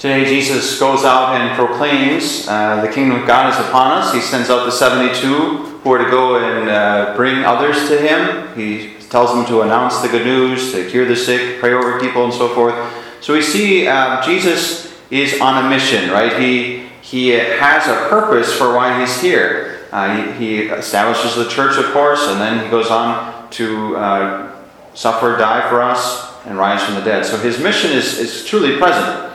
Today, Jesus goes out and proclaims uh, the kingdom of God is upon us. He sends out the 72 who are to go and uh, bring others to him. He tells them to announce the good news, to cure the sick, pray over people, and so forth. So we see uh, Jesus is on a mission, right? He, he has a purpose for why he's here. Uh, he, he, establishes the church, of course, and then he goes on to uh, suffer, die for us, and rise from the dead. So his mission is, is truly present.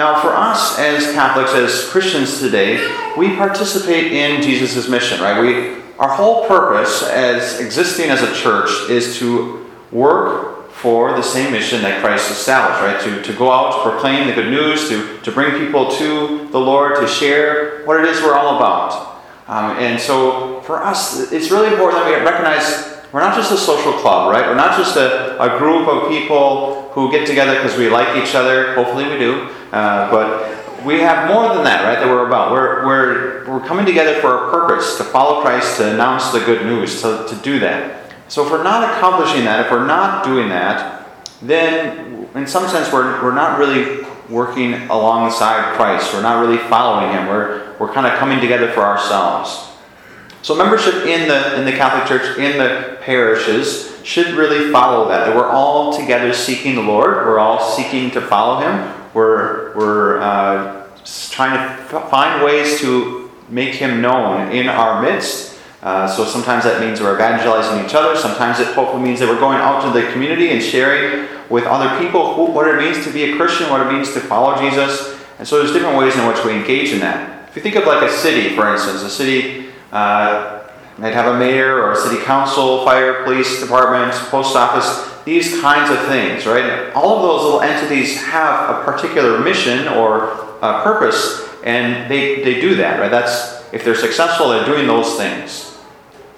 Now, for us as Catholics, as Christians today, we participate in Jesus' mission, right? We, our whole purpose as existing as a church is to work for the same mission that Christ established, right? To, to go out, to proclaim the good news, to, to bring people to the Lord, to share what it is we're all about. Um, and so for us, it's really important that we recognize we're not just a social club, right? We're not just a, a group of people who get together because we like each other. Hopefully we do. Uh, but we have more than that, right? That we're about. We're, we're, we're coming together for a purpose to follow Christ, to announce the good news, to, to do that. So if we're not accomplishing that, if we're not doing that, then in some sense we're, we're not really working alongside Christ. We're not really following Him. We're, we're kind of coming together for ourselves. So membership in the in the Catholic Church, in the parishes, should really follow that. That we're all together seeking the Lord. We're all seeking to follow Him. We're, we're uh, trying to find ways to make Him known in our midst. Uh, so sometimes that means we're evangelizing each other. Sometimes it hopefully means that we're going out to the community and sharing with other people who, what it means to be a Christian, what it means to follow Jesus. And so there's different ways in which we engage in that. If you think of like a city, for instance, a city uh, might have a mayor or a city council, fire, police department, post office these kinds of things, right? All of those little entities have a particular mission or purpose, and they, they do that, right? That's if they're successful, they're doing those things.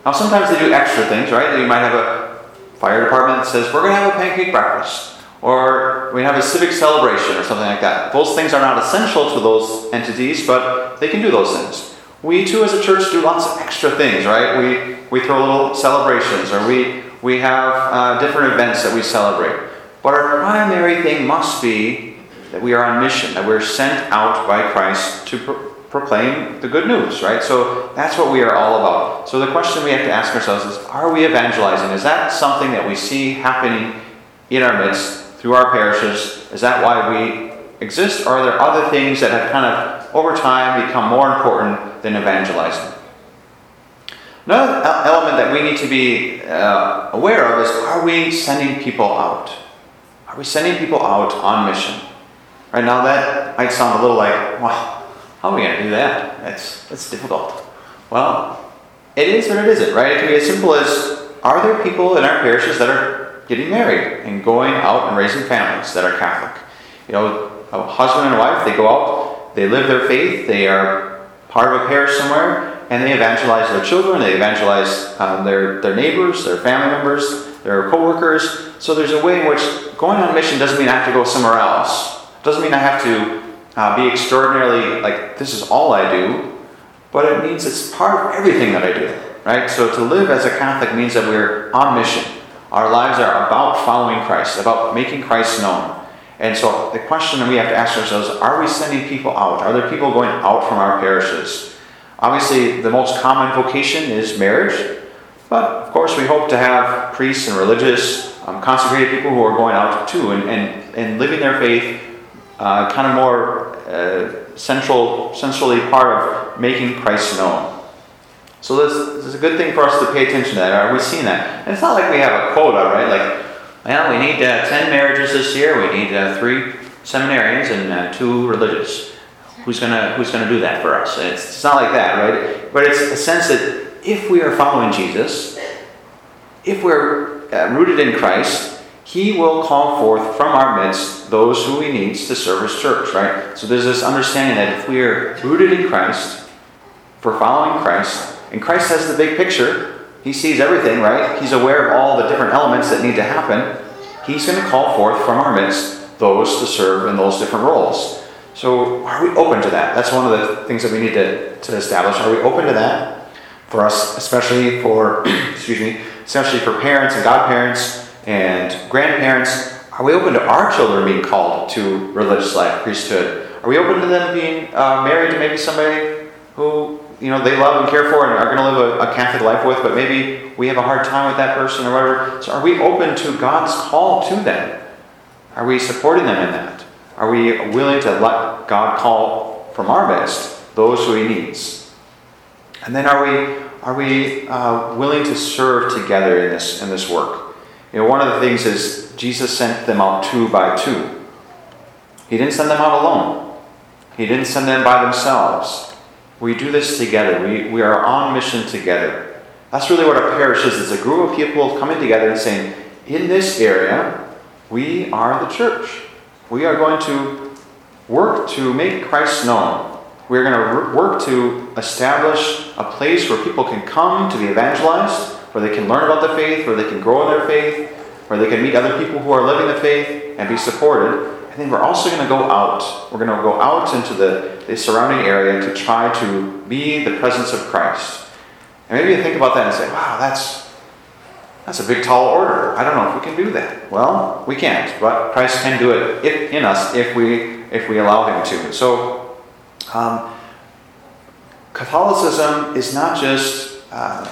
Now, sometimes they do extra things, right? You might have a fire department that says, We're going to have a pancake breakfast, or we have a civic celebration, or something like that. Those things are not essential to those entities, but they can do those things. We too, as a church, do lots of extra things, right? We, we throw little celebrations, or we we have uh, different events that we celebrate. But our primary thing must be that we are on mission, that we're sent out by Christ to pro- proclaim the good news, right? So that's what we are all about. So the question we have to ask ourselves is are we evangelizing? Is that something that we see happening in our midst through our parishes? Is that why we exist? Or are there other things that have kind of over time become more important than evangelizing? Another element that we need to be uh, aware of is are we sending people out? Are we sending people out on mission? Right now, that might sound a little like, well, how are we going to do that? That's, that's difficult. Well, it is or it isn't, right? It can be as simple as are there people in our parishes that are getting married and going out and raising families that are Catholic? You know, a husband and wife, they go out, they live their faith, they are part of a parish somewhere, and they evangelize their children, they evangelize um, their, their neighbors, their family members, their co-workers. So there's a way in which going on mission doesn't mean I have to go somewhere else. It doesn't mean I have to uh, be extraordinarily like this is all I do, but it means it's part of everything that I do. Right? So to live as a Catholic means that we're on mission. Our lives are about following Christ, about making Christ known. And so the question that we have to ask ourselves are we sending people out? Are there people going out from our parishes? Obviously, the most common vocation is marriage, but of course, we hope to have priests and religious, um, consecrated people who are going out too and, and, and living their faith uh, kind of more uh, central, centrally part of making Christ known. So this, this, is a good thing for us to pay attention to that. Are we seeing that? And it's not like we have a quota, right? Like, well, we need uh, 10 marriages this year, we need uh, three seminarians and uh, two religious who's gonna who's gonna do that for us? It's, it's not like that, right? But it's a sense that if we are following Jesus, if we're uh, rooted in Christ, He will call forth from our midst those who He needs to serve His church, right? So there's this understanding that if we are rooted in Christ, for following Christ, and Christ has the big picture, He sees everything, right? He's aware of all the different elements that need to happen. He's going to call forth from our midst those to serve in those different roles. So, are we open to that? That's one of the things that we need to, to establish. Are we open to that? For us, especially for, excuse me, especially for parents and godparents and grandparents, Are we open to our children being called to religious life, priesthood? Are we open to them being uh, married to maybe somebody who you know they love and care for and are going to live a, a Catholic life with, but maybe we have a hard time with that person or whatever? So are we open to God's call to them? Are we supporting them in that? Are we willing to let God call from our midst those who He needs? And then are we are we uh, willing to serve together in this in this work? You know, one of the things is Jesus sent them out two by two. He didn't send them out alone. He didn't send them by themselves. We do this together. We, we are on mission together. That's really what a parish is. It's a group of people coming together and saying, in this area, we are the church. We are going to work to make Christ known. We're going to work to establish a place where people can come to be evangelized, where they can learn about the faith, where they can grow in their faith, where they can meet other people who are living the faith and be supported. And then we're also going to go out. We're going to go out into the, the surrounding area to try to be the presence of Christ. And maybe you think about that and say, wow, that's, that's a big tall order. I don't know if we can do that. Well, we can't, but Christ can do it if, in us if we, if we allow Him to. So, um, Catholicism is not just uh,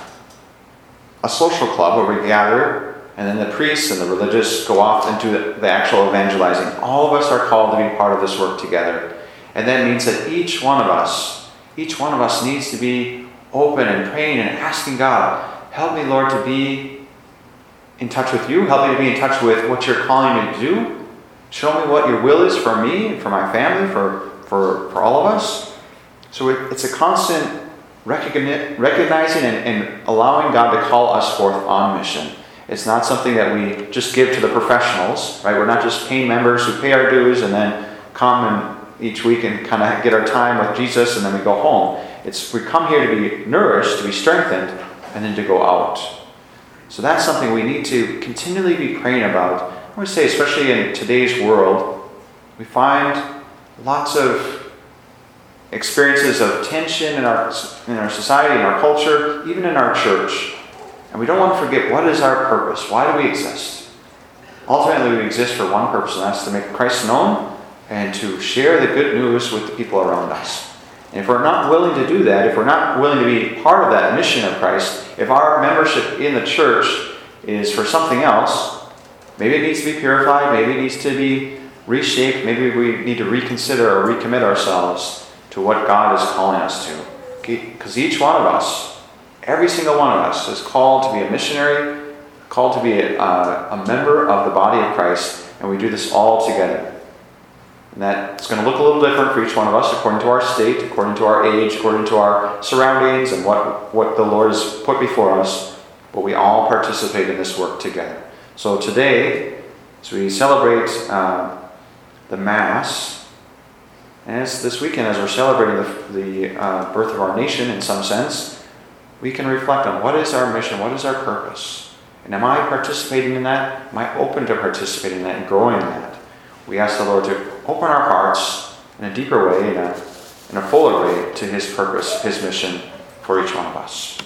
a social club where we gather and then the priests and the religious go off and do the, the actual evangelizing. All of us are called to be part of this work together. And that means that each one of us, each one of us needs to be open and praying and asking God, help me, Lord, to be in touch with you. Help me to be in touch with what you're calling me to do. Show me what your will is for me for my family, for, for, for all of us. So it, it's a constant recognizing and, and allowing God to call us forth on mission. It's not something that we just give to the professionals, right? We're not just paying members who pay our dues and then come and each week and kind of get our time with Jesus and then we go home. It's we come here to be nourished, to be strengthened, and then to go out. So that's something we need to continually be praying about. I would say, especially in today's world, we find lots of experiences of tension in our, in our society, in our culture, even in our church. And we don't want to forget what is our purpose? Why do we exist? Ultimately, we exist for one purpose, and that's to make Christ known and to share the good news with the people around us. And if we're not willing to do that, if we're not willing to be part of that mission of Christ, if our membership in the church is for something else, maybe it needs to be purified, maybe it needs to be reshaped, maybe we need to reconsider or recommit ourselves to what God is calling us to. Because each one of us Every single one of us is called to be a missionary, called to be a, uh, a member of the body of Christ, and we do this all together. And that's going to look a little different for each one of us according to our state, according to our age, according to our surroundings, and what, what the Lord has put before us. But we all participate in this work together. So today, as we celebrate uh, the Mass, and this weekend, as we're celebrating the, the uh, birth of our nation in some sense, we can reflect on what is our mission, what is our purpose, and am I participating in that? Am I open to participating in that and growing in that? We ask the Lord to open our hearts in a deeper way, in a, in a fuller way, to His purpose, His mission for each one of us.